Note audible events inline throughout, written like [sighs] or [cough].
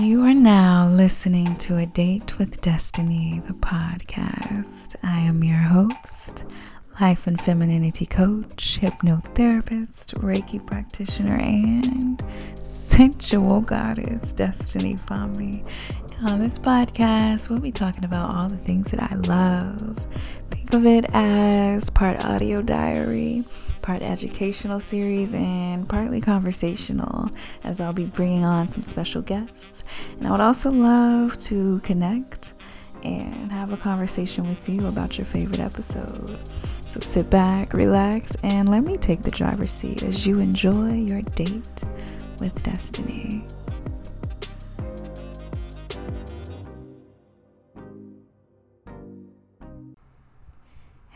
You are now listening to A Date with Destiny, the podcast. I am your host, life and femininity coach, hypnotherapist, Reiki practitioner, and sensual goddess, Destiny Fomby. On this podcast, we'll be talking about all the things that I love. Think of it as part audio diary part educational series and partly conversational, as I'll be bringing on some special guests. And I would also love to connect and have a conversation with you about your favorite episode. So sit back, relax, and let me take the driver's seat as you enjoy your date with destiny.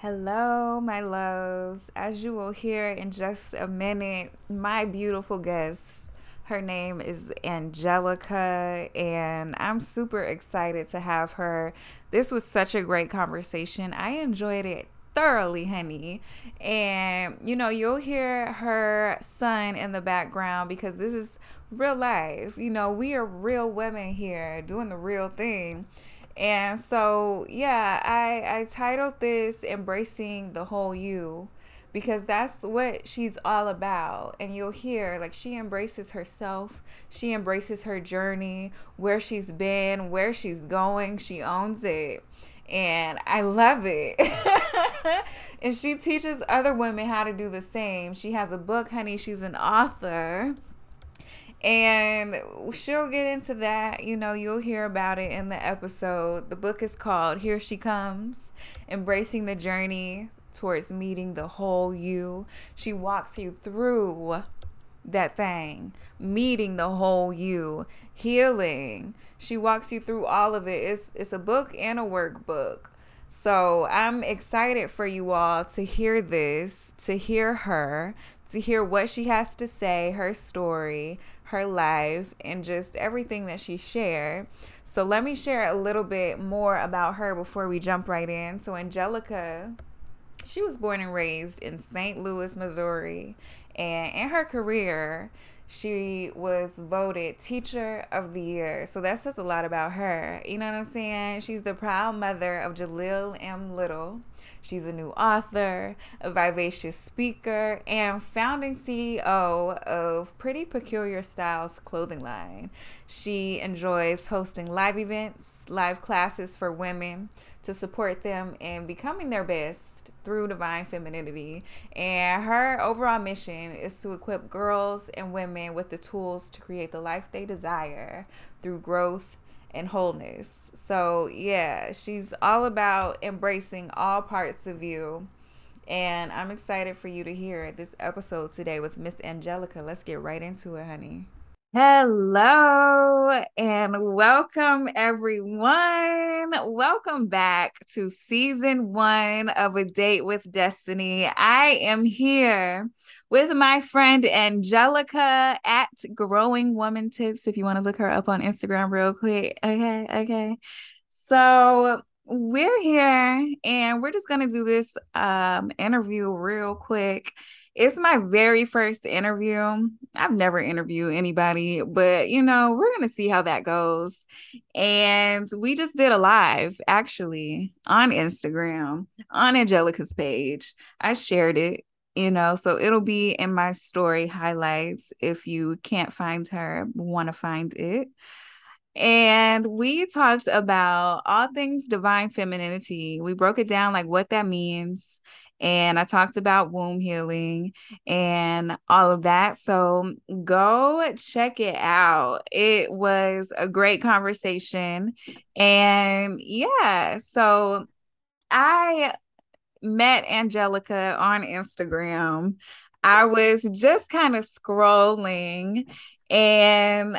Hello, my loves. As you will hear in just a minute, my beautiful guest. Her name is Angelica, and I'm super excited to have her. This was such a great conversation. I enjoyed it thoroughly, honey. And you know, you'll hear her son in the background because this is real life. You know, we are real women here doing the real thing. And so, yeah, I I titled this "Embracing the Whole You" because that's what she's all about. And you'll hear like she embraces herself, she embraces her journey, where she's been, where she's going. She owns it. And I love it. [laughs] and she teaches other women how to do the same. She has a book, honey. She's an author and she'll get into that. You know, you'll hear about it in the episode. The book is called Here She Comes Embracing the Journey Towards Meeting the Whole You. She walks you through that thing, meeting the whole you, healing. She walks you through all of it. It's it's a book and a workbook. So I'm excited for you all to hear this, to hear her, to hear what she has to say, her story, her life, and just everything that she shared. So let me share a little bit more about her before we jump right in. So Angelica, she was born and raised in St. Louis, Missouri, and in her career, she was voted Teacher of the Year. So that says a lot about her. You know what I'm saying? She's the proud mother of Jahlil M. Little. She's a new author, a vivacious speaker, and founding CEO of Pretty Peculiar Styles clothing line. She enjoys hosting live events, live classes for women to support them in becoming their best through divine femininity. And her overall mission is to equip girls and women with the tools to create the life they desire through growth and wholeness. So, yeah, she's all about embracing all parts of you. And I'm excited for you to hear this episode today with Miss Angelica. Let's get right into it, honey. Hello and welcome everyone. Welcome back to season one of A Date with Destiny. I am here with my friend Angelica at Growing Woman Tips. If you want to look her up on Instagram real quick. Okay, okay. So we're here and we're just gonna do this um interview real quick it's my very first interview. I've never interviewed anybody, but you know, we're going to see how that goes. And we just did a live actually on Instagram on Angelica's page. I shared it, you know, so it'll be in my story highlights if you can't find her, want to find it. And we talked about all things divine femininity. We broke it down like what that means and I talked about womb healing and all of that. So go check it out. It was a great conversation. And yeah, so I met Angelica on Instagram. I was just kind of scrolling and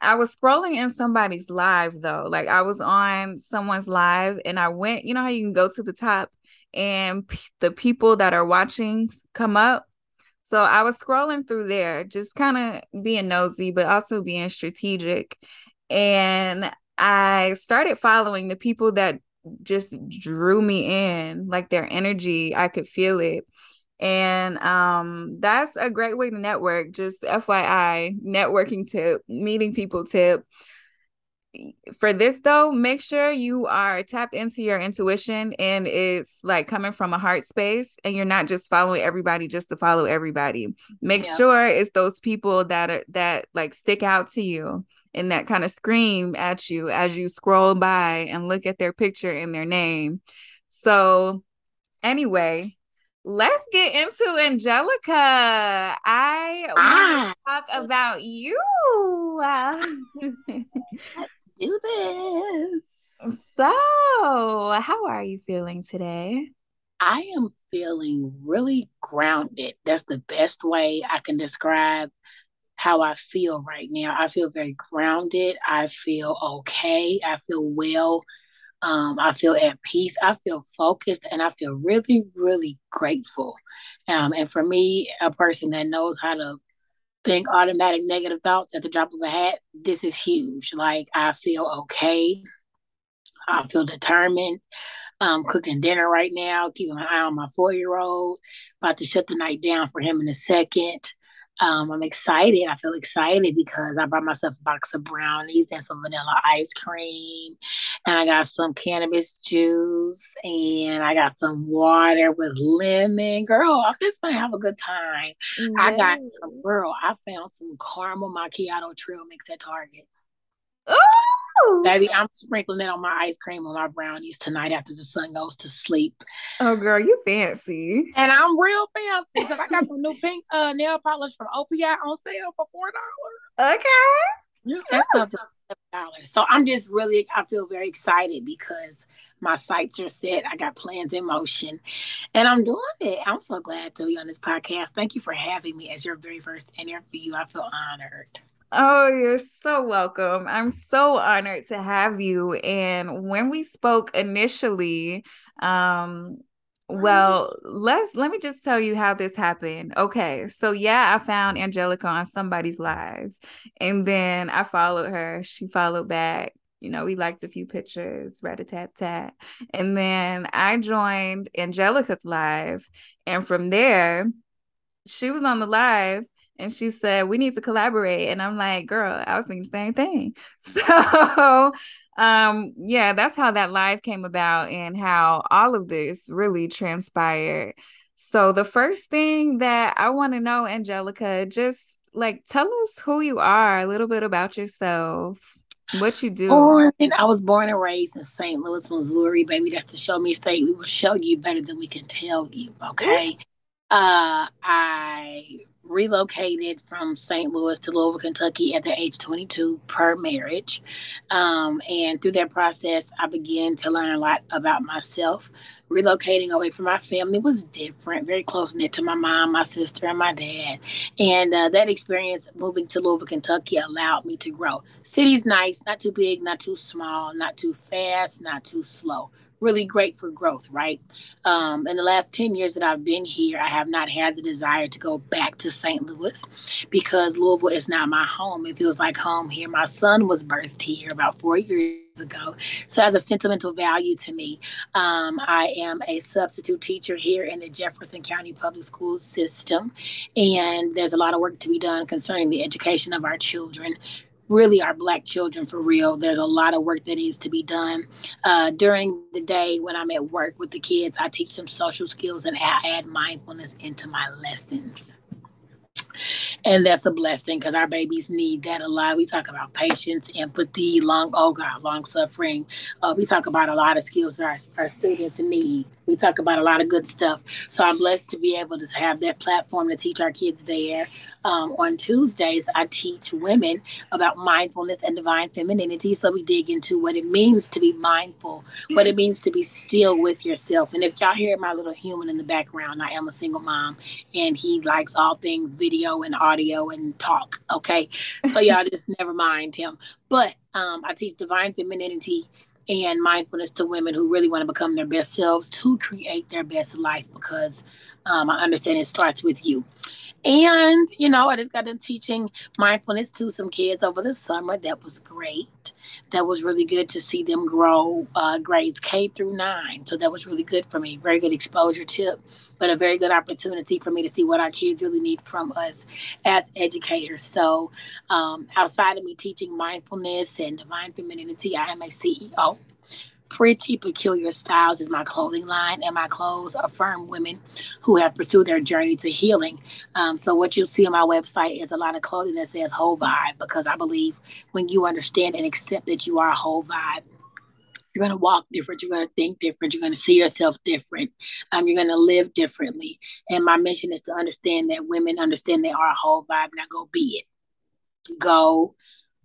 I was scrolling in somebody's live though. Like I was on someone's live and I went, you know how you can go to the top and p- the people that are watching come up. So I was scrolling through there, just kind of being nosy, but also being strategic. And I started following the people that just drew me in, like their energy, I could feel it. And um that's a great way to network, just FYI, networking tip, meeting people tip. for this though, make sure you are tapped into your intuition and it's like coming from a heart space and you're not just following everybody just to follow everybody. Make yeah. sure it's those people that are that like stick out to you and that kind of scream at you as you scroll by and look at their picture and their name. So anyway, let's get into Angelica. I ah. want to talk about you. [laughs] let's do this. So, how are you feeling today? I am feeling really grounded. That's the best way I can describe how I feel right now. I feel very grounded. I feel okay. I feel well. Um, I feel at peace. I feel focused and I feel really, really grateful. Um, and for me, a person that knows how to think automatic negative thoughts at the drop of a hat, this is huge. Like, I feel okay. I feel determined. I'm cooking dinner right now, keeping an eye on my four year old, about to shut the night down for him in a second. Um, I'm excited. I feel excited because I brought myself a box of brownies and some vanilla ice cream, and I got some cannabis juice, and I got some water with lemon. Girl, I'm just gonna have a good time. Yes. I got some girl. I found some caramel macchiato trail mix at Target. Ooh. Baby, I'm sprinkling it on my ice cream on my brownies tonight after the sun goes to sleep. Oh, girl, you fancy. And I'm real fancy because I got some new pink uh, nail polish from OPI on sale for four dollars. Okay. Yeah, that's not dollars. So I'm just really, I feel very excited because my sights are set. I got plans in motion, and I'm doing it. I'm so glad to be on this podcast. Thank you for having me as your very first interview. I feel honored. Oh, you're so welcome. I'm so honored to have you. And when we spoke initially, um, well, let's let me just tell you how this happened. Okay, so yeah, I found Angelica on somebody's live, and then I followed her. She followed back. You know, we liked a few pictures, rat a tat tat, and then I joined Angelica's live, and from there, she was on the live and she said we need to collaborate. And i'm like girl i was thinking the same thing. [laughs] So um yeah that's how that live came about and how all of this really transpired. So the first thing that i want to know angelica just like tell us who you are a little bit about yourself what you do born, i was born and raised in st louis missouri baby that's the show me state. We will show you better than we can tell you okay? Uh i relocated from St. Louis to Louisville, Kentucky at the age 22 per marriage. Um, and through that process, I began to learn a lot about myself. Relocating away from my family was different, very close knit to my mom, my sister, and my dad. And uh, that experience moving to Louisville, Kentucky allowed me to grow. City's nice, not too big, not too small, not too fast, not too slow really great for growth, right? Um, in the last 10 years that I've been here, I have not had the desire to go back to St. Louis because Louisville is not my home. It feels like home here. My son was birthed here about four years ago. So, as a sentimental value to me, um, I am a substitute teacher here in the Jefferson County Public Schools system. And there's a lot of work to be done concerning the education of our children really are black children for real there's a lot of work that needs to be done uh, during the day when i'm at work with the kids i teach them social skills and I add mindfulness into my lessons and that's a blessing because our babies need that a lot. We talk about patience, empathy, long oh god, long suffering. Uh, we talk about a lot of skills that our, our students need. We talk about a lot of good stuff. So I'm blessed to be able to have that platform to teach our kids there. Um, on Tuesdays, I teach women about mindfulness and divine femininity. So we dig into what it means to be mindful, what it means to be still with yourself. And if y'all hear my little human in the background, I am a single mom and he likes all things video and audio and talk. Okay. So y'all just [laughs] never mind him. But um, I teach divine femininity and mindfulness to women who really want to become their best selves to create their best life because um, I understand it starts with you. And, you know, I just got done teaching mindfulness to some kids over the summer. That was great. That was really good to see them grow uh, grades K through nine. So that was really good for me. Very good exposure tip, but a very good opportunity for me to see what our kids really need from us as educators. So um, outside of me teaching mindfulness and divine femininity, I am a CEO Pretty Peculiar Styles is my clothing line, and my clothes affirm women who have pursued their journey to healing. Um, so, what you'll see on my website is a lot of clothing that says whole vibe because I believe when you understand and accept that you are a whole vibe, you're going to walk different, you're going to think different, you're going to see yourself different, um, you're going to live differently. And my mission is to understand that women understand they are a whole vibe. Now, go be it. Go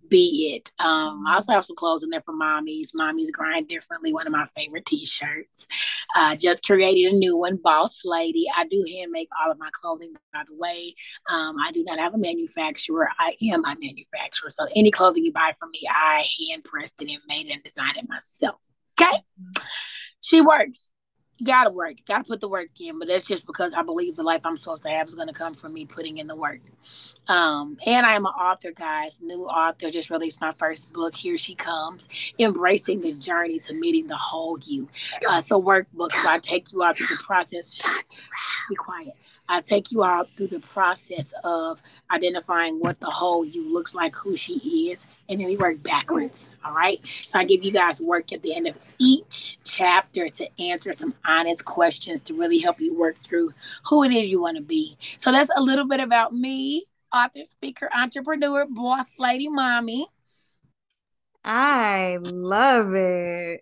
be it. Um, I also have some clothes in there for mommies. Mommies grind differently. One of my favorite t-shirts. Uh, just created a new one, Boss Lady. I do hand make all of my clothing, by the way. Um, I do not have a manufacturer. I am my manufacturer. So any clothing you buy from me, I hand pressed it and made it and designed it myself. Okay. She works gotta work, gotta put the work in. But that's just because I believe the life I'm supposed to have is gonna come from me putting in the work. Um, and I am an author, guys. New author just released my first book. Here she comes, embracing the journey to meeting the whole you. Uh, a workbook. So I take you out through the process. Be quiet. I take you out through the process of identifying what the whole you looks like, who she is, and then we work backwards. All right. So I give you guys work at the end of each chapter to answer some honest questions to really help you work through who it is you want to be. So that's a little bit about me, author, speaker, entrepreneur, boss lady, mommy. I love it.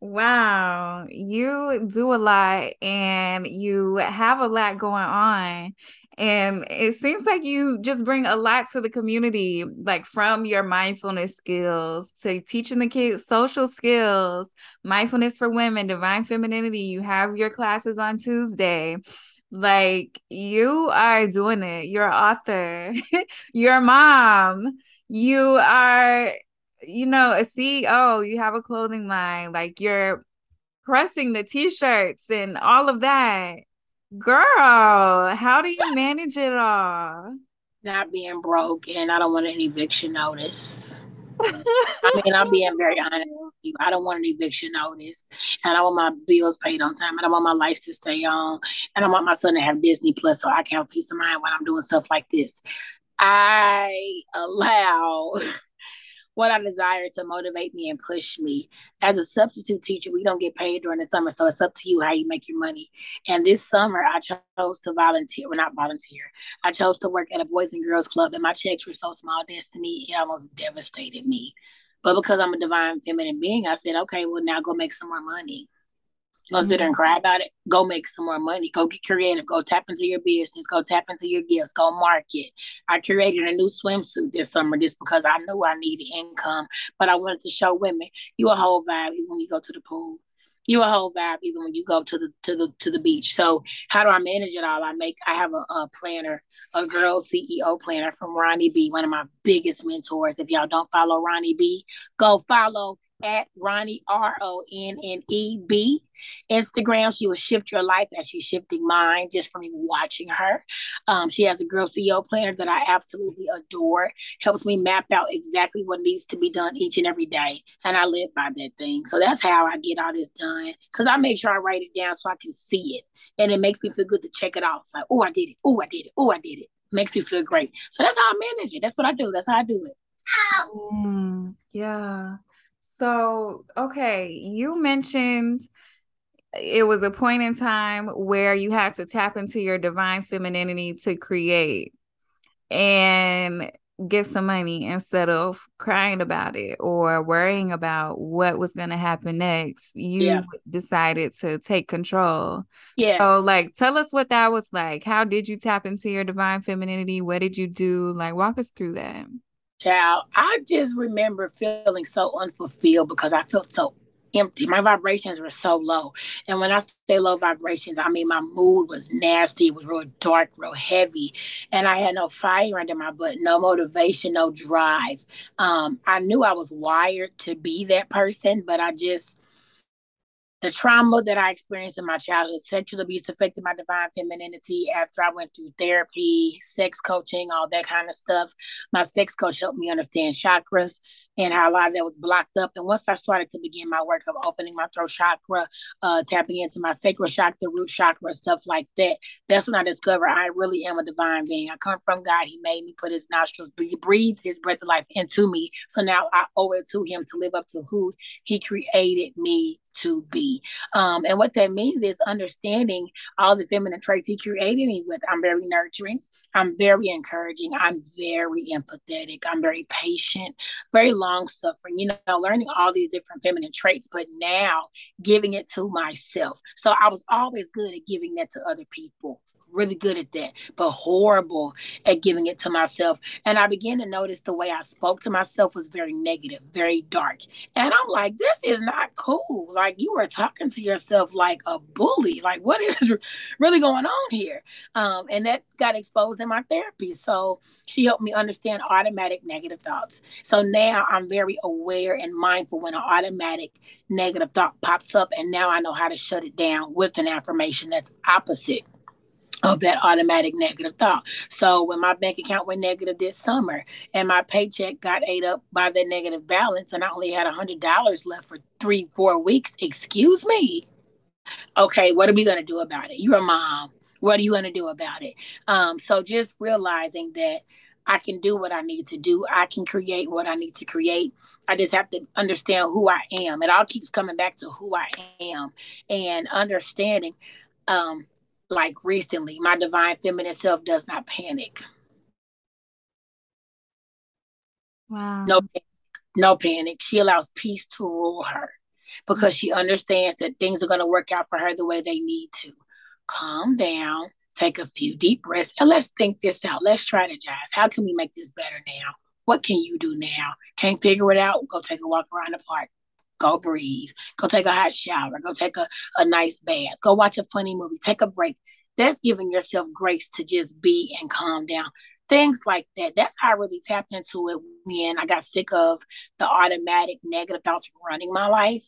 Wow, you do a lot and you have a lot going on. And it seems like you just bring a lot to the community, like from your mindfulness skills to teaching the kids social skills, mindfulness for women, divine femininity. You have your classes on Tuesday. Like you are doing it. You're an author, [laughs] you're a mom, you are you know, a CEO, you have a clothing line, like you're pressing the t-shirts and all of that. Girl, how do you manage it all? Not being broke and I don't want an eviction notice. I mean, I'm being very [laughs] honest with you. I don't want an eviction notice. And I want my bills paid on time. And I want my life to stay on. And I want my son to have Disney Plus so I can have peace of mind when I'm doing stuff like this. I allow what I desire to motivate me and push me. As a substitute teacher, we don't get paid during the summer, so it's up to you how you make your money. And this summer, I chose to volunteer, well, not volunteer. I chose to work at a Boys and Girls Club, and my checks were so small, Destiny, it almost devastated me. But because I'm a divine feminine being, I said, okay, well, now go make some more money. Go sit there and cry about it. Go make some more money. Go get creative. Go tap into your business. Go tap into your gifts. Go market. I created a new swimsuit this summer just because I knew I needed income, but I wanted to show women you a whole vibe even when you go to the pool. You a whole vibe even when you go to the to the to the beach. So how do I manage it all? I make I have a, a planner, a girl CEO planner from Ronnie B, one of my biggest mentors. If y'all don't follow Ronnie B, go follow at Ronnie R O N N E B. Instagram, she will shift your life as she's shifting mine just from watching her. Um, she has a girl CEO planner that I absolutely adore. Helps me map out exactly what needs to be done each and every day, and I live by that thing. So that's how I get all this done because I make sure I write it down so I can see it, and it makes me feel good to check it off. It's like, oh, I did it. Oh, I did it. Oh, I did it. Makes me feel great. So that's how I manage it. That's what I do. That's how I do it. Mm, yeah. So, okay, you mentioned it was a point in time where you had to tap into your divine femininity to create and get some money instead of crying about it or worrying about what was going to happen next. You yeah. decided to take control. Yeah. So, like, tell us what that was like. How did you tap into your divine femininity? What did you do? Like, walk us through that child, I just remember feeling so unfulfilled because I felt so empty. My vibrations were so low. And when I say low vibrations, I mean my mood was nasty. It was real dark, real heavy. And I had no fire under my butt, no motivation, no drive. Um, I knew I was wired to be that person, but I just the trauma that I experienced in my childhood, sexual abuse affected my divine femininity after I went through therapy, sex coaching, all that kind of stuff. My sex coach helped me understand chakras and how a lot of that was blocked up. And once I started to begin my work of opening my throat chakra, uh, tapping into my sacral chakra, root chakra, stuff like that, that's when I discovered I really am a divine being. I come from God. He made me put his nostrils, he breathed his breath of life into me. So now I owe it to him to live up to who he created me to be. Um, and what that means is understanding all the feminine traits he created me with. I'm very nurturing. I'm very encouraging. I'm very empathetic. I'm very patient, very long suffering, you know, learning all these different feminine traits, but now giving it to myself. So I was always good at giving that to other people really good at that, but horrible at giving it to myself. And I began to notice the way I spoke to myself was very negative, very dark. And I'm like, this is not cool. Like you were talking to yourself like a bully. Like what is [laughs] really going on here? Um, and that got exposed in my therapy. So she helped me understand automatic negative thoughts. So now I'm very aware and mindful when an automatic negative thought pops up. And now I know how to shut it down with an affirmation that's opposite of that automatic negative thought. So when my bank account went negative this summer and my paycheck got ate up by that negative balance and I only had a hundred dollars left for three, four weeks, excuse me. Okay, what are we gonna do about it? You're a mom. What are you gonna do about it? Um, so just realizing that I can do what I need to do. I can create what I need to create. I just have to understand who I am. It all keeps coming back to who I am and understanding um, like recently, my divine feminine self does not panic. Wow. No, no panic. She allows peace to rule her because she understands that things are going to work out for her the way they need to. Calm down, take a few deep breaths, and let's think this out. Let's strategize. How can we make this better now? What can you do now? Can't figure it out? Go take a walk around the park go breathe, go take a hot shower, go take a, a nice bath, go watch a funny movie, take a break. That's giving yourself grace to just be and calm down. Things like that. That's how I really tapped into it when I got sick of the automatic negative thoughts running my life.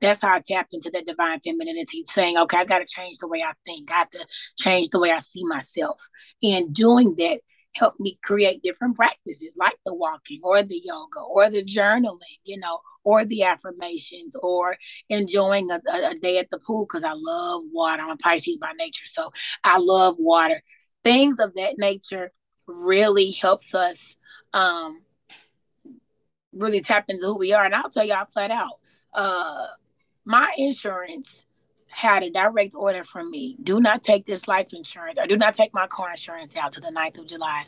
That's how I tapped into that divine femininity, saying, okay, I got to change the way I think. I have to change the way I see myself. And doing that helped me create different practices like the walking or the yoga or the journaling, you know, or the affirmations or enjoying a, a, a day at the pool because I love water. I'm a Pisces by nature, so I love water. Things of that nature really helps us um, really tap into who we are. And I'll tell y'all flat out, uh, my insurance had a direct order from me do not take this life insurance or do not take my car insurance out to the 9th of July.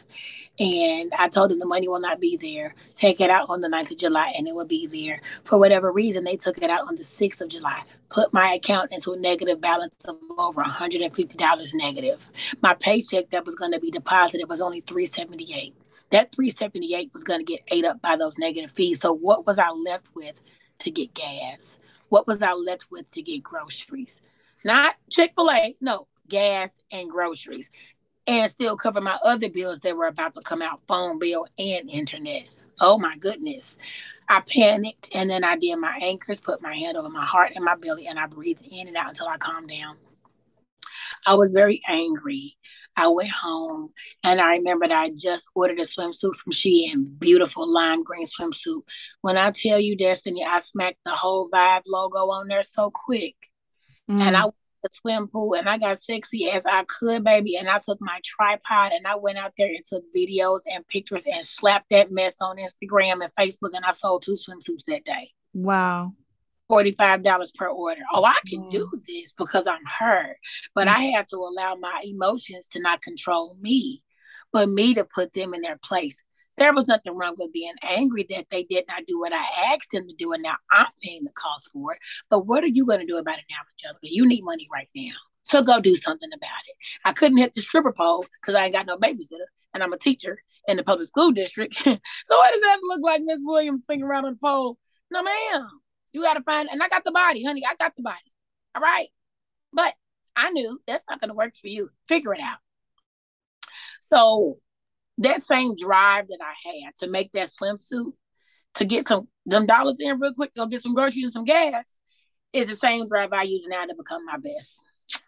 And I told them the money will not be there. Take it out on the 9th of July and it will be there. For whatever reason, they took it out on the 6th of July. Put my account into a negative balance of over $150 negative. My paycheck that was going to be deposited was only 378 that 378 was going to get ate up by those negative fees. So what was I left with to get gas? What was I left with to get groceries? Not Chick fil A, no, gas and groceries. And still cover my other bills that were about to come out phone bill and internet. Oh my goodness. I panicked and then I did my anchors, put my hand over my heart and my belly, and I breathed in and out until I calmed down. I was very angry. I went home and I remembered I just ordered a swimsuit from Shein, beautiful lime green swimsuit. When I tell you, Destiny, I smacked the whole Vibe logo on there so quick. Mm. And I went to the swim pool and I got sexy as I could, baby. And I took my tripod and I went out there and took videos and pictures and slapped that mess on Instagram and Facebook. And I sold two swimsuits that day. Wow. $45 per order. Oh, I can mm. do this because I'm her. But mm. I had to allow my emotions to not control me, but me to put them in their place. There was nothing wrong with being angry that they did not do what I asked them to do, and now I'm paying the cost for it. But what are you going to do about it now, Angelica? You need money right now. So go do something about it. I couldn't hit the stripper pole because I ain't got no babysitter, and I'm a teacher in the public school district. [laughs] so what does that look like, Miss Williams, spinning around on the pole? No, ma'am. You got to find, and I got the body, honey. I got the body. All right. But I knew that's not to work for you. Figure it out. So that same drive that I had to make that swimsuit, to get some them dollars in real quick, to go get some groceries and some gas, is the same drive I use now to become my best.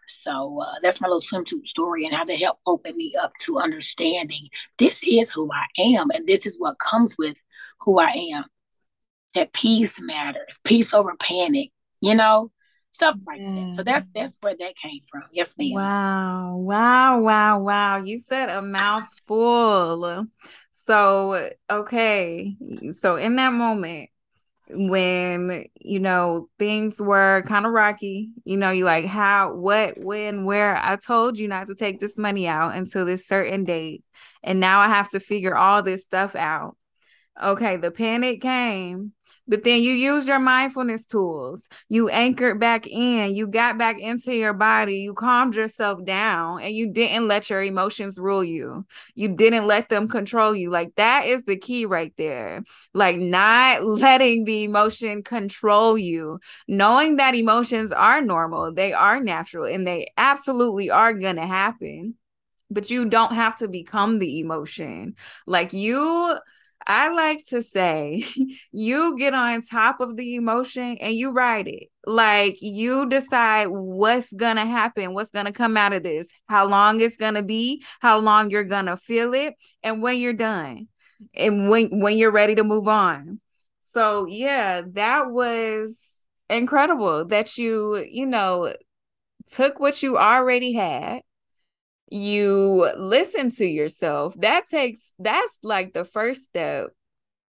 So uh, that's my little swimsuit story and how to help open me up to understanding this is who I am and this is what comes with who I am. That peace matters, peace over panic, you know, stuff like that. So that's mm. that's where that came from. Yes, ma'am. Wow, wow, wow, wow. You said a mouthful. So okay, so in that moment, when you know things were kind of rocky you know you like how what when where i told you not to take this money out until this certain date and now i have to figure all this stuff out okay the panic came but then you used your mindfulness tools. You anchored back in, you got back into your body, you calmed yourself down, and you didn't let your emotions rule you. You didn't let them control you. Like that is the key right there. Like not [laughs] letting the emotion control you, knowing that emotions are normal, they are natural, and they absolutely are going to happen. But you don't have to become the emotion. Like you I like to say [laughs] you get on top of the emotion and you ride it. Like you decide what's going to happen, what's going to come out of this, how long it's going to be, how long you're going to feel it, and when you're done and when when you're ready to move on. So, yeah, that was incredible that you, you know, took what you already had you listen to yourself that takes that's like the first step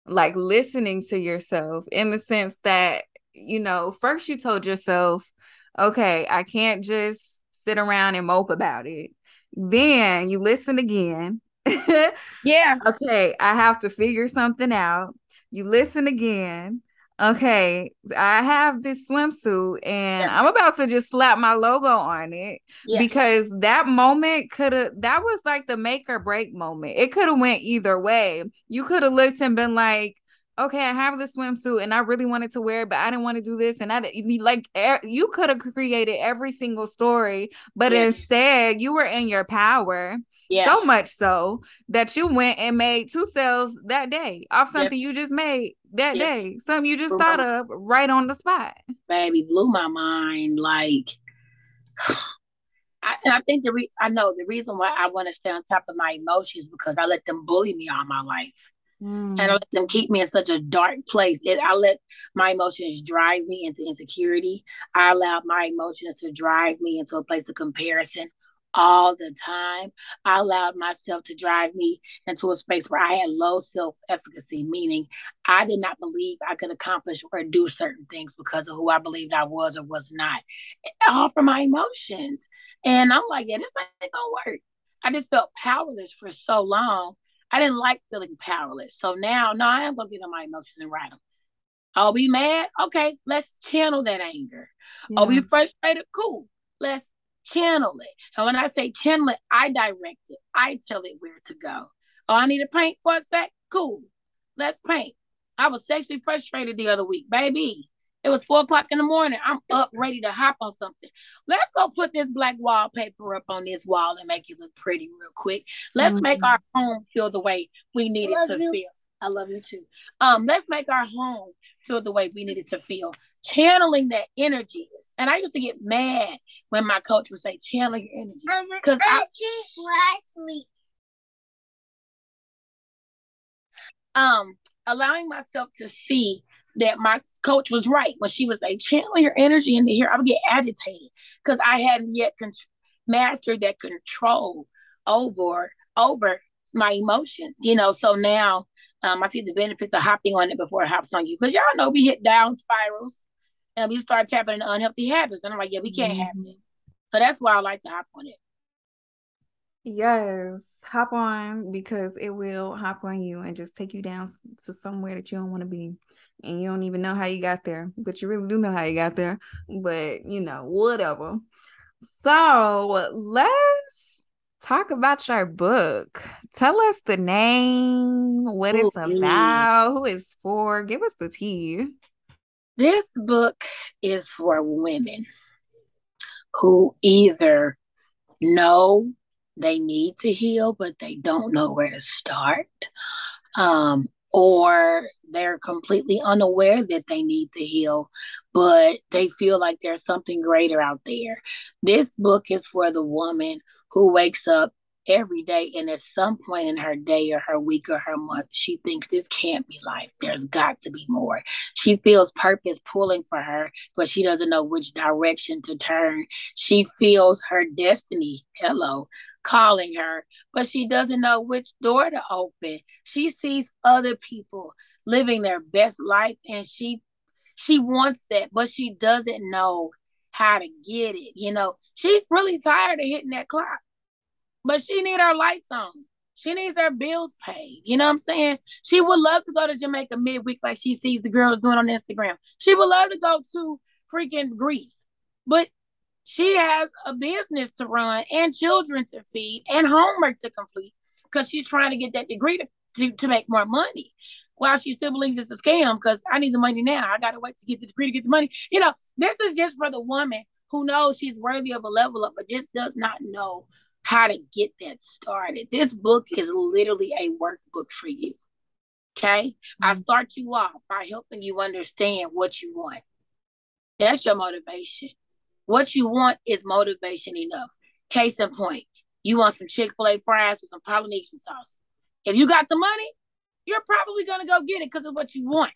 like listening to yourself in the sense that you know first you told yourself okay i can't just sit around and mope about it. Then you listen again. [laughs] Yeah. Okay i have to figure something out. You listen again okay, I have this swimsuit and yeah. I'm about to just slap my logo on it yeah. because that moment could have that was like the make or break moment. It could have went either way. You could have looked and been like, okay, I have this swimsuit and I really wanted to wear it, but I didn't want to do this. And I like you could have created every single story, but yes. instead you were in your power. Yeah. So much so that you went and made two sales that day off something yep. you just made that yep. day. Something you just blew thought my, of right on the spot. Baby, blew my mind. Like, [sighs] I, I think the re- I know the reason why I want to stay on top of my emotions because I let them bully me all my life. Mm. And I let them keep me in such a dark place. It, I let my emotions drive me into insecurity. I allowed my emotions to drive me into a place of comparison all the time. I allowed myself to drive me into a space where I had low self efficacy, meaning I did not believe I could accomplish or do certain things because of who I believed I was or was not, all from my emotions. And I'm like, yeah, this ain't gonna work. I just felt powerless for so long. I didn't like feeling powerless. So now, no, I am gonna get on my emotions and ride them. I'll oh, be mad. Okay, let's channel that anger. Yeah. I'll be frustrated. Cool. Let's channel it. And when I say channel it, I direct it. I tell it where to go. Oh, I need to paint for a sec. Cool. Let's paint. I was sexually frustrated the other week, baby. It was four o'clock in the morning. I'm up ready to hop on something. Let's go put this black wallpaper up on this wall and make it look pretty real quick. Let's mm-hmm. make our home feel the way we need it to you. feel. I love you too. Um, let's make our home feel the way we need it to feel. Channeling that energy and I used to get mad when my coach would say, channel your energy. Because I, I um allowing myself to see that my coach was right when she was say, channel your energy into here. I would get agitated because I hadn't yet con- mastered that control over over my emotions, you know. So now um, I see the benefits of hopping on it before it hops on you. Because y'all know we hit down spirals and we start tapping into unhealthy habits. And I'm like, yeah, we can't mm-hmm. have that. So that's why I like to hop on it. Yes, hop on because it will hop on you and just take you down to somewhere that you don't want to be. And you don't even know how you got there, but you really do know how you got there. But you know, whatever. So let's talk about your book. Tell us the name, what it's about, who it's for. Give us the tea. This book is for women who either know they need to heal, but they don't know where to start. Um, or they're completely unaware that they need to heal, but they feel like there's something greater out there. This book is for the woman who wakes up every day and at some point in her day or her week or her month she thinks this can't be life. There's got to be more. She feels purpose pulling for her but she doesn't know which direction to turn. She feels her destiny hello calling her but she doesn't know which door to open. She sees other people living their best life and she she wants that but she doesn't know how to get it you know? She's really tired of hitting that clock but she need her lights on. She needs her bills paid. You know what I'm saying? She would love to go to Jamaica midweek like she sees the girls doing on Instagram. She would love to go to freaking Greece. But she has a business to run and children to feed and homework to complete because she's trying to get that degree to, to, to make more money while she still believes it's a scam because I need the money now. I got to wait to get the degree to get the money. You know, this is just for the woman who knows she's worthy of a level up, but just does not know how to get that started. This book is literally a workbook for you. Okay. Mm-hmm. I start you off by helping you understand what you want. That's your motivation. What you want is motivation enough. Case in point, you want some Chick fil A fries with some Polynesian sauce. If you got the money, you're probably going to go get it because of what you want.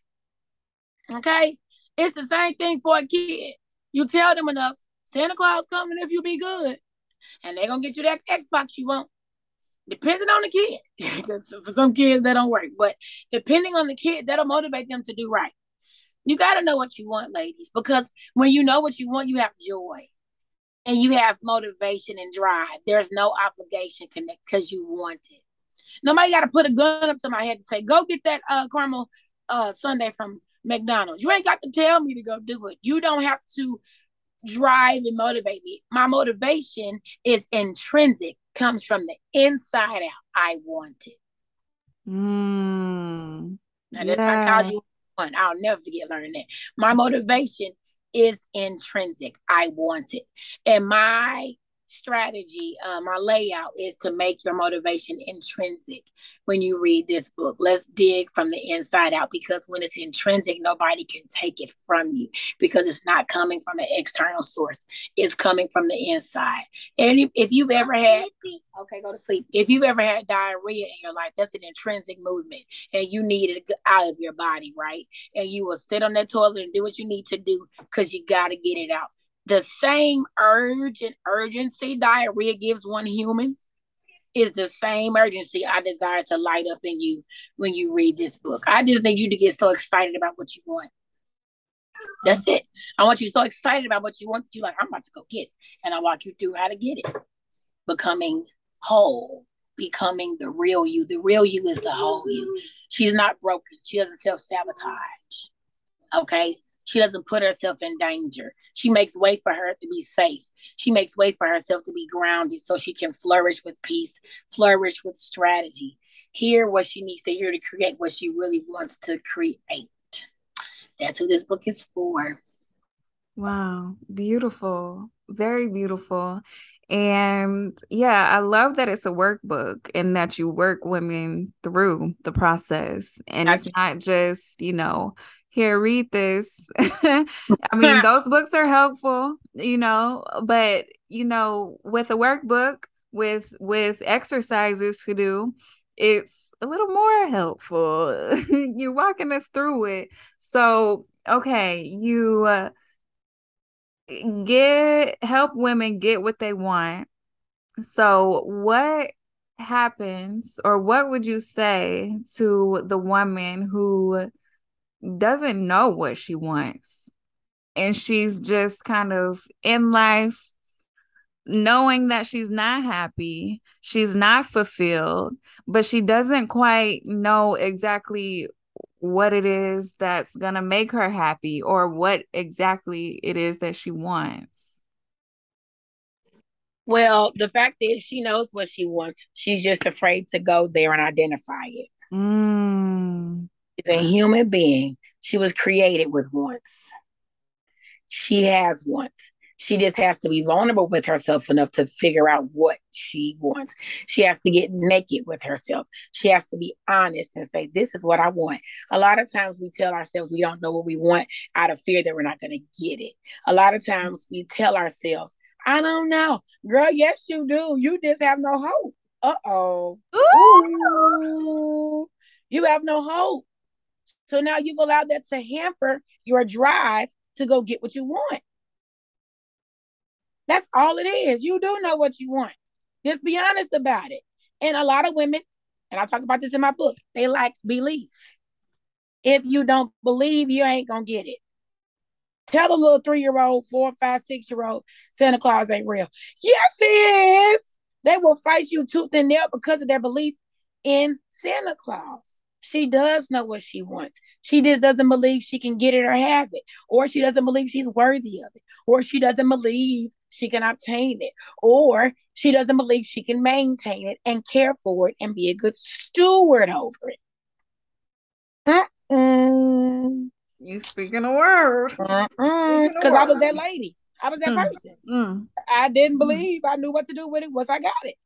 Okay. It's the same thing for a kid. You tell them enough, Santa Claus coming if you be good and they're gonna get you that Xbox you want. Depending on the kid, [laughs] because for some kids that don't work, but depending on the kid, that'll motivate them to do right. You got to know what you want, ladies, because when you know what you want, you have joy and you have motivation and drive. There's no obligation connect because you want it. Nobody got to put a gun up to my head to say, "Go get that uh, caramel uh, sundae from McDonald's." You ain't got to tell me to go do it. You don't have to drive and motivate me. My motivation is intrinsic, comes from the inside out. I want it. Mm, now, that's yeah. psychology one. I'll never forget learning that. My motivation is intrinsic. I want it. And my strategy, uh, my layout is to make your motivation intrinsic when you read this book. Let's dig from the inside out because when it's intrinsic, nobody can take it from you because it's not coming from an external source. It's coming from the inside. And if you've ever had, okay, go to sleep. If you've ever had diarrhea in your life, that's an intrinsic movement and you need it out of your body, right? And you will sit on that toilet and do what you need to do because you got to get it out the same urge and urgency diarrhea gives one human is the same urgency I desire to light up in you when you read this book. I just need you to get so excited about what you want. That's it. I want you so excited about what you want that you're like, I'm about to go get it. And I walk you through how to get it. Becoming whole, becoming the real you. The real you is the whole you. She's not broken. She doesn't self sabotage. Okay. She doesn't put herself in danger. She makes way for her to be safe. She makes way for herself to be grounded so she can flourish with peace, flourish with strategy, hear what she needs to hear to create what she really wants to create. That's who this book is for. Wow, beautiful. Very beautiful. And yeah, I love that it's a workbook and that you work women through the process. And it's not just, you know, here read this. [laughs] I [laughs] mean those books are helpful you know but you know with a workbook with with exercises to do it's a little more helpful. [laughs] You're walking us through it. So okay you uh, get help women get what they want. So what happens or what would you say to the woman who doesn't know what she wants. And she's just kind of in life knowing that she's not happy, she's not fulfilled, but she doesn't quite know exactly what it is that's going to make her happy or what exactly it is that she wants. Well, the fact is, she knows what she wants. She's just afraid to go there and identify it. Mm is a human being. She was created with wants. She has wants. She just has to be vulnerable with herself enough to figure out what she wants. She has to get naked with herself. She has to be honest and say, This is what I want. A lot of times we tell ourselves we don't know what we want out of fear that we're not going to get it. A lot of times we tell ourselves, I don't know. Girl, yes, you do. You just have no hope. Uh oh. You have no hope. So now you've allowed that to hamper your drive to go get what you want. That's all it is. You do know what you want. Just be honest about it. And a lot of women, and I talk about this in my book, they like belief. If you don't believe, you ain't gonna get it. Tell a little three year old, four, five, six year old, Santa Claus ain't real. Yes, he is. They will fight you tooth and nail because of their belief in Santa Claus. She does know what she wants. She just doesn't believe she can get it or have it, or she doesn't believe she's worthy of it, or she doesn't believe she can obtain it, or she doesn't believe she can maintain it and care for it and be a good steward over it. Mm-mm. You speaking a word. Because I was that lady. I was that mm. person. Mm. I didn't mm. believe I knew what to do with it once I got it.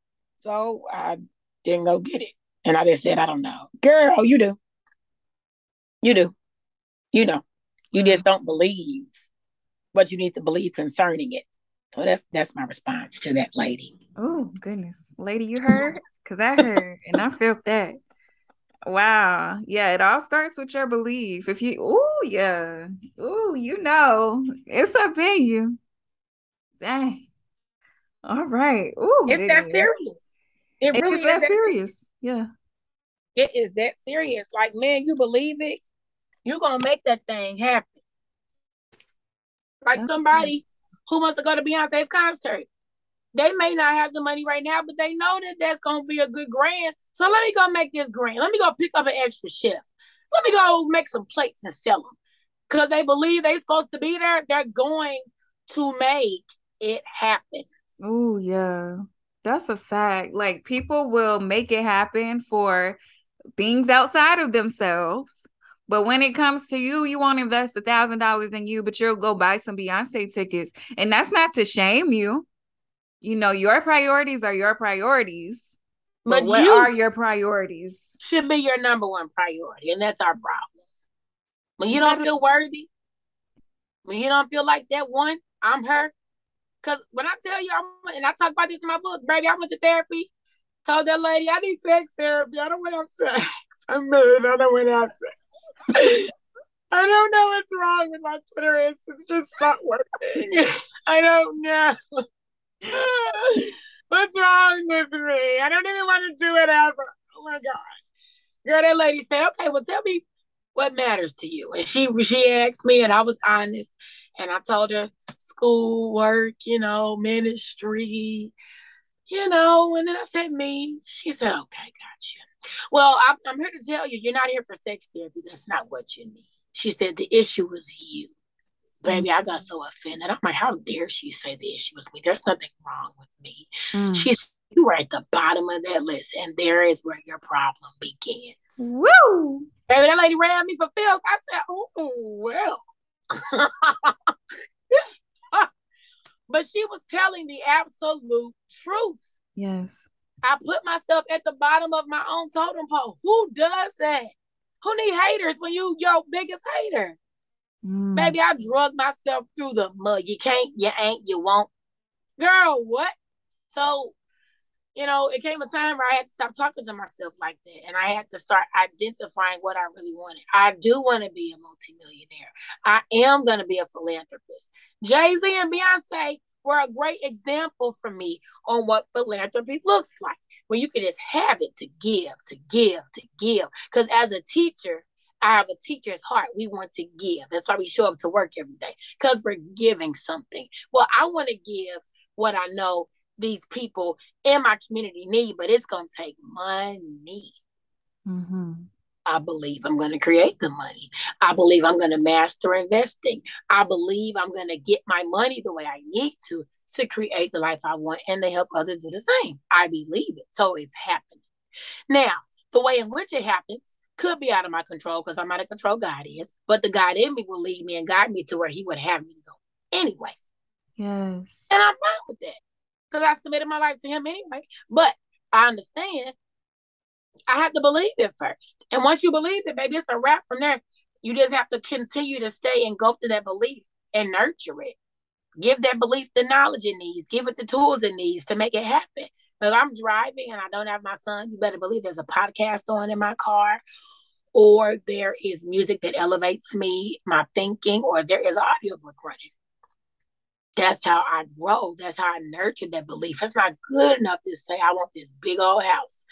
So I didn't go get it. And I just said, I don't know. Girl, you do. You do. You know. You just mm-hmm. don't believe what you need to believe concerning it. So that's that's my response to that lady. Oh goodness. Lady, you heard? [laughs] Cause I heard and I felt that. Wow. Yeah, it all starts with your belief. If you oh yeah. Oh, you know, it's up in you. Dang. All right. Oh, it's that serious. It, it really is that, that serious. Yeah. It is that serious. Like, man, you believe it, you're gonna make that thing happen. Like somebody who wants to go to Beyonce's concert. They may not have the money right now, but they know that that's gonna be a good grand. So let me go make this grand. Let me go pick up an extra shift. Let me go make some plates and sell them. Cause they believe they're supposed to be there. They're going to make it happen. Oh yeah. That's a fact. Like people will make it happen for things outside of themselves. But when it comes to you, you won't invest a thousand dollars in you, but you'll go buy some Beyonce tickets. And that's not to shame you. You know, your priorities are your priorities. But, but what you are your priorities? Should be your number one priority. And that's our problem. When you don't feel worthy, when you don't feel like that one, I'm her, Cause when I tell you, I'm, and I talk about this in my book, baby, I went to therapy. Told that lady, I need sex therapy. I don't want to have sex. [laughs] I'm married. I don't want to have sex. [laughs] I don't know what's wrong with my clitoris. It's just not working. [laughs] I don't know. what's wrong with me? I don't even want to do it ever. Oh my god. Girl, that lady said, okay, well, tell me what matters to you. And she she asked me, and I was honest. And I told her school, work, you know, ministry, you know. And then I said, me. She said, okay, gotcha. Well, I'm, I'm here to tell you, you're not here for sex therapy. That's not what you need. She said, the issue was you. Baby, I got so offended. I'm like, how dare she say the issue was me? There's nothing wrong with me. Mm. She said, you were at the bottom of that list, and there is where your problem begins. Woo! Baby, that lady ran me for filth. I said, oh, well. [laughs] but she was telling the absolute truth. Yes. I put myself at the bottom of my own totem pole. Who does that? Who need haters when you your biggest hater? Mm. Baby, I drug myself through the mud. You can't, you ain't, you won't. Girl, what? So you know, it came a time where I had to stop talking to myself like that. And I had to start identifying what I really wanted. I do want to be a multimillionaire. I am going to be a philanthropist. Jay Z and Beyonce were a great example for me on what philanthropy looks like. When you can just have it to give, to give, to give. Because as a teacher, I have a teacher's heart. We want to give. That's why we show up to work every day because we're giving something. Well, I want to give what I know these people in my community need, but it's going to take money. Mm-hmm. I believe I'm going to create the money. I believe I'm going to master investing. I believe I'm going to get my money the way I need to to create the life I want and to help others do the same. I believe it. So it's happening. Now, the way in which it happens could be out of my control because I'm out of control, God is, but the God in me will lead me and guide me to where He would have me to go anyway. Yes. And I'm fine with that. Because I submitted my life to him anyway. But I understand I have to believe it first. And once you believe it, baby, it's a wrap from there. You just have to continue to stay and go through that belief and nurture it. Give that belief the knowledge it needs. Give it the tools it needs to make it happen. If I'm driving and I don't have my son, you better believe there's a podcast on in my car, or there is music that elevates me, my thinking, or there is audiobook running that's how I grow. That's how I nurture that belief. It's not good enough to say I want this big old house,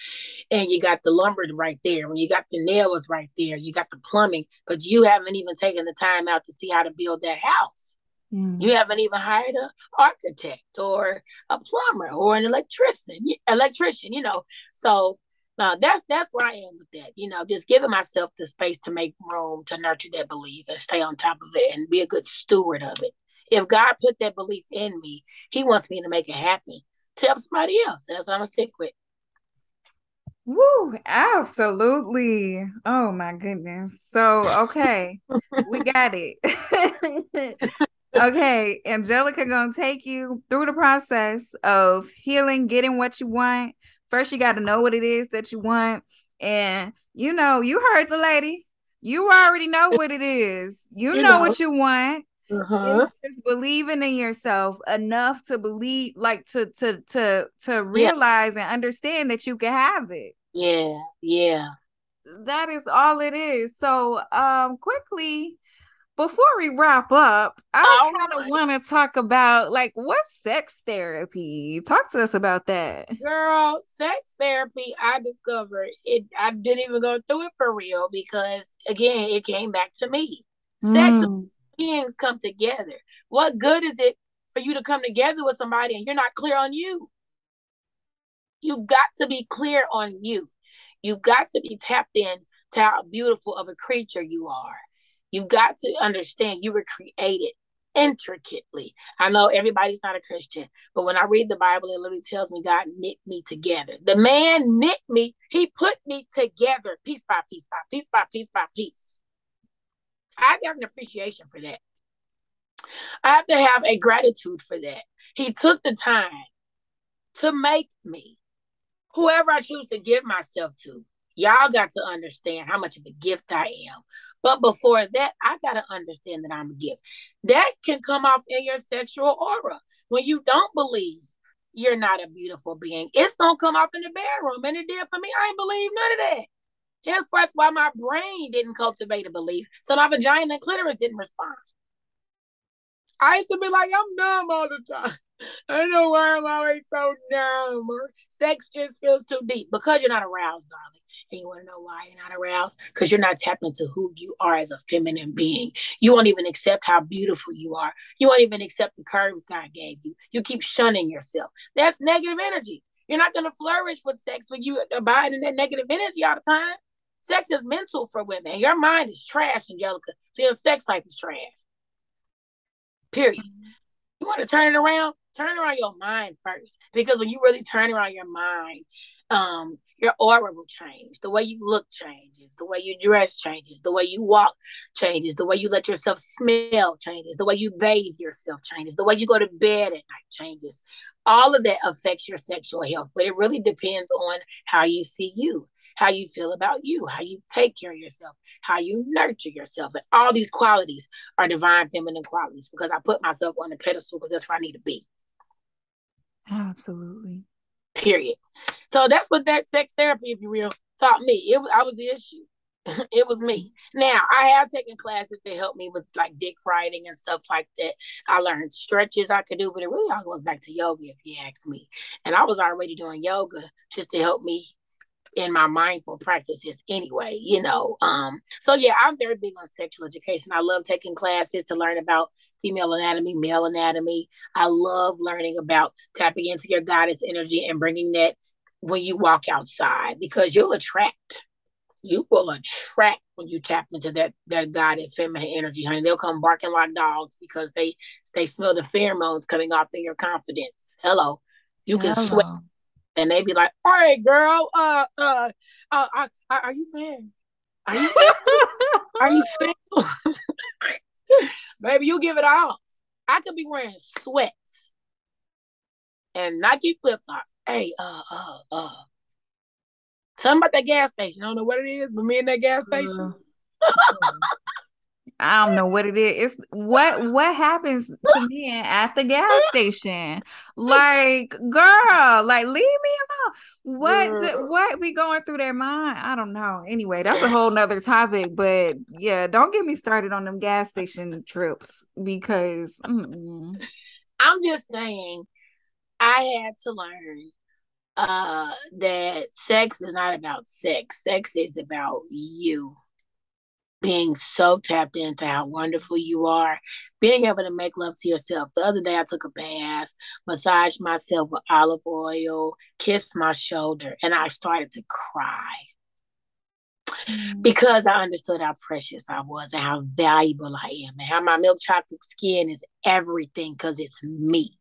and you got the lumber right there, and you got the nails right there, you got the plumbing, but you haven't even taken the time out to see how to build that house. Mm. You haven't even hired an architect or a plumber or an electrician. Electrician, you know. So uh, that's that's where I am with that. You know, just giving myself the space to make room to nurture that belief and stay on top of it and be a good steward of it. If God put that belief in me, He wants me to make it happen. Tell somebody else. That's what I'm gonna stick with. Woo, absolutely. Oh my goodness. So, okay, we [laughs] got it. [laughs] okay, Angelica gonna take you through the process of healing, getting what you want. First, you got to know what it is that you want. And you know, you heard the lady. You already know what it is. You, you know, know what you want uh-huh. It's believing in yourself enough to believe like to to to to realize yeah. and understand that you can have it. Yeah yeah. That is all it is. So um quickly before we wrap up i kind of want to talk about like what's sex therapy? Talk to us about that. Girl sex therapy i discovered it i didn't even go through it for real because again it came back to me. Sex mm beings come together. What good is it for you to come together with somebody and you're not clear on you? You got to be clear on you. You got to be tapped in to how beautiful of a creature you are. You got to understand you were created intricately. I know everybody's not a Christian, but when I read the Bible, it literally tells me God knit me together. The man knit me, he put me together piece by piece by piece by piece by piece. I have an appreciation for that. I have to have a gratitude for that. He took the time to make me whoever I choose to give myself to. Y'all got to understand how much of a gift I am. But before that, I got to understand that I'm a gift. That can come off in your sexual aura. When you don't believe you're not a beautiful being, it's going to come off in the bedroom. And it did for me. I ain't believe none of that. Henceforth, why my brain didn't cultivate a belief, so my vagina and clitoris didn't respond. I used to be like, I'm numb all the time. [laughs] I don't know why I'm always so numb. Sex just feels too deep because you're not aroused, darling. And you want to know why you're not aroused? Because you're not tapped into who you are as a feminine being. You won't even accept how beautiful you are. You won't even accept the curves God gave you. You keep shunning yourself. That's negative energy. You're not going to flourish with sex when you abide in that negative energy all the time. Sex is mental for women. Your mind is trash, Angelica. So your sex life is trash. Period. You want to turn it around? Turn around your mind first. Because when you really turn around your mind, um, your aura will change. The way you look changes. The way you dress changes. The way you walk changes. The way you let yourself smell changes. The way you bathe yourself changes. The way you go to bed at night changes. All of that affects your sexual health, but it really depends on how you see you how you feel about you, how you take care of yourself, how you nurture yourself. And all these qualities are divine feminine qualities because I put myself on the pedestal because that's where I need to be. Absolutely. Period. So that's what that sex therapy, if you will, taught me. It was I was the issue. [laughs] it was me. Now I have taken classes to help me with like dick writing and stuff like that. I learned stretches I could do, but it really all goes back to yoga if you ask me. And I was already doing yoga just to help me in my mindful practices anyway, you know. Um, so yeah, I'm very big on sexual education. I love taking classes to learn about female anatomy, male anatomy. I love learning about tapping into your goddess energy and bringing that when you walk outside because you'll attract. You will attract when you tap into that that goddess feminine energy, honey. They'll come barking like dogs because they they smell the pheromones coming off in your confidence. Hello, you can Hello. sweat and they be like, "All right, girl, uh, uh, uh, uh are you married? Are you [laughs] are you single? [laughs] Maybe you give it all. I could be wearing sweats and Nike flip flop. Hey, uh, uh, uh. Something about that gas station. I don't know what it is, but me in that gas station. Uh, I don't know what it is. It's what what happens to me at the gas station. Like, girl, like leave me alone. What what we going through their mind? I don't know. Anyway, that's a whole nother topic. But yeah, don't get me started on them gas station trips because mm-mm. I'm just saying I had to learn uh that sex is not about sex. Sex is about you being so tapped into how wonderful you are, being able to make love to yourself. The other day, I took a bath, massaged myself with olive oil, kissed my shoulder, and I started to cry mm. because I understood how precious I was and how valuable I am, and how my milk chocolate skin is everything because it's me.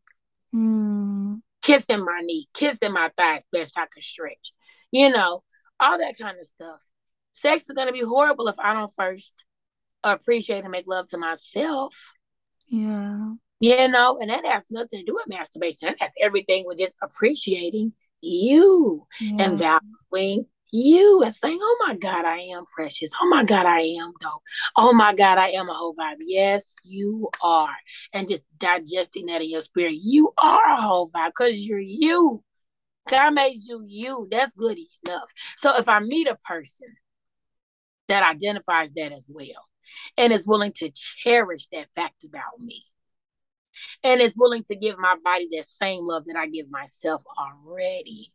Mm. Kissing my knee, kissing my thighs, best I could stretch, you know, all that kind of stuff sex is gonna be horrible if I don't first appreciate and make love to myself. Yeah. You know, and that has nothing to do with masturbation. That has everything with just appreciating you yeah. and valuing you and saying, Oh my God, I am precious. Oh my God, I am dope. Oh my God, I am a whole vibe. Yes, you are. And just digesting that in your spirit. You are a whole vibe because you're you. God made you you. That's good enough. So if I meet a person that identifies that as well and is willing to cherish that fact about me and is willing to give my body that same love that I give myself already.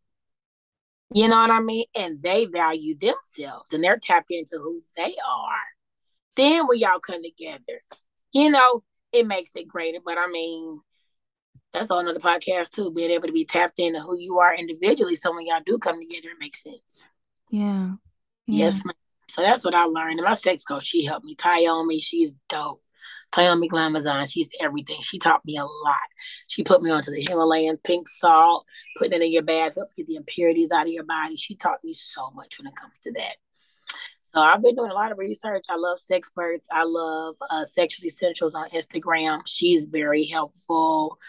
You know what I mean? And they value themselves and they're tapped into who they are. Then when y'all come together, you know, it makes it greater. But I mean, that's all another podcast too, being able to be tapped into who you are individually. So when y'all do come together, it makes sense. Yeah. yeah. Yes, ma'am. So that's what I learned. And my sex coach, she helped me. Tyomi, she's dope. Tyomi Glamazon, she's everything. She taught me a lot. She put me onto the Himalayan pink salt, putting it in your bath, helps get the impurities out of your body. She taught me so much when it comes to that. So I've been doing a lot of research. I love Sexperts. I love uh, Sexual Essentials on Instagram. She's very helpful.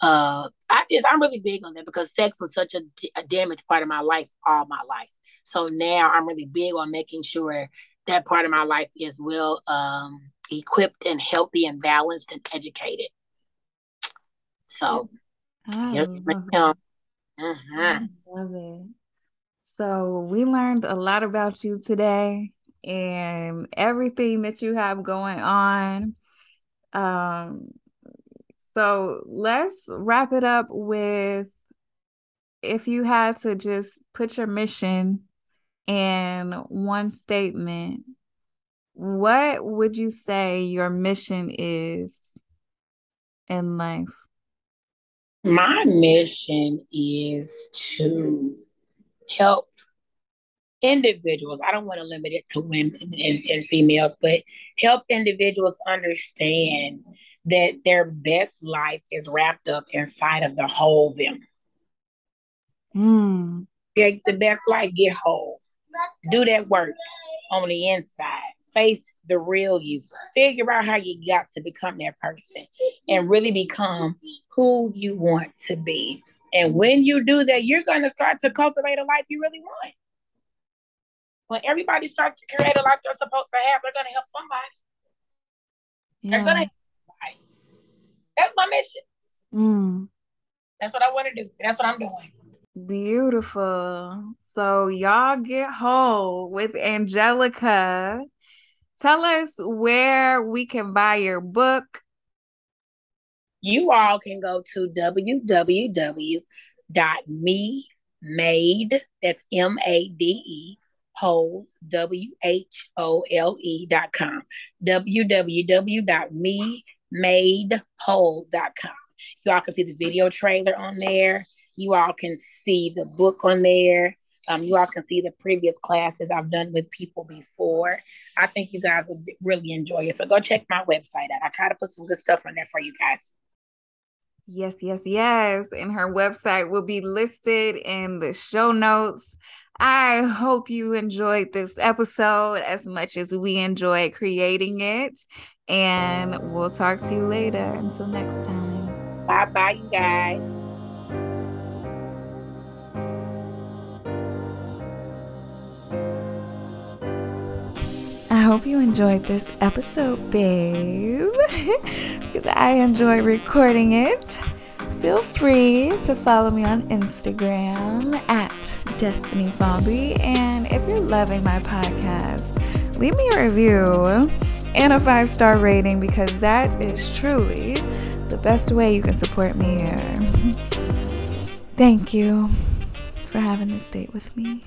Uh, I just I'm really big on that because sex was such a, a damaged part of my life all my life. So now I'm really big on making sure that part of my life is well um, equipped and healthy and balanced and educated. So, I yes, love, mm-hmm. I love it. So, we learned a lot about you today and everything that you have going on. Um, so, let's wrap it up with if you had to just put your mission in one statement, what would you say your mission is in life? My mission is to help individuals. I don't want to limit it to women and, and females, but help individuals understand that their best life is wrapped up inside of the whole them. Mm. Get the best life, get whole. Do that work on the inside. Face the real you. Figure out how you got to become that person and really become who you want to be. And when you do that, you're going to start to cultivate a life you really want. When everybody starts to create a life they're supposed to have, they're going to help somebody. Yeah. They're going to help somebody. That's my mission. Mm. That's what I want to do. That's what I'm doing. Beautiful. So y'all get whole with Angelica. Tell us where we can buy your book. You all can go to www.memade, that's M-A-D-E, whole, W-H-O-L-E dot com. www.memadewhole.com. You all can see the video trailer on there. You all can see the book on there. Um, you all can see the previous classes I've done with people before. I think you guys will really enjoy it. So go check my website out. I try to put some good stuff on there for you guys. Yes, yes, yes. And her website will be listed in the show notes. I hope you enjoyed this episode as much as we enjoyed creating it. And we'll talk to you later. Until next time. Bye bye, you guys. Hope you enjoyed this episode, babe, [laughs] because I enjoy recording it. Feel free to follow me on Instagram at Destiny Fomby. And if you're loving my podcast, leave me a review and a five star rating because that is truly the best way you can support me here. [laughs] Thank you for having this date with me.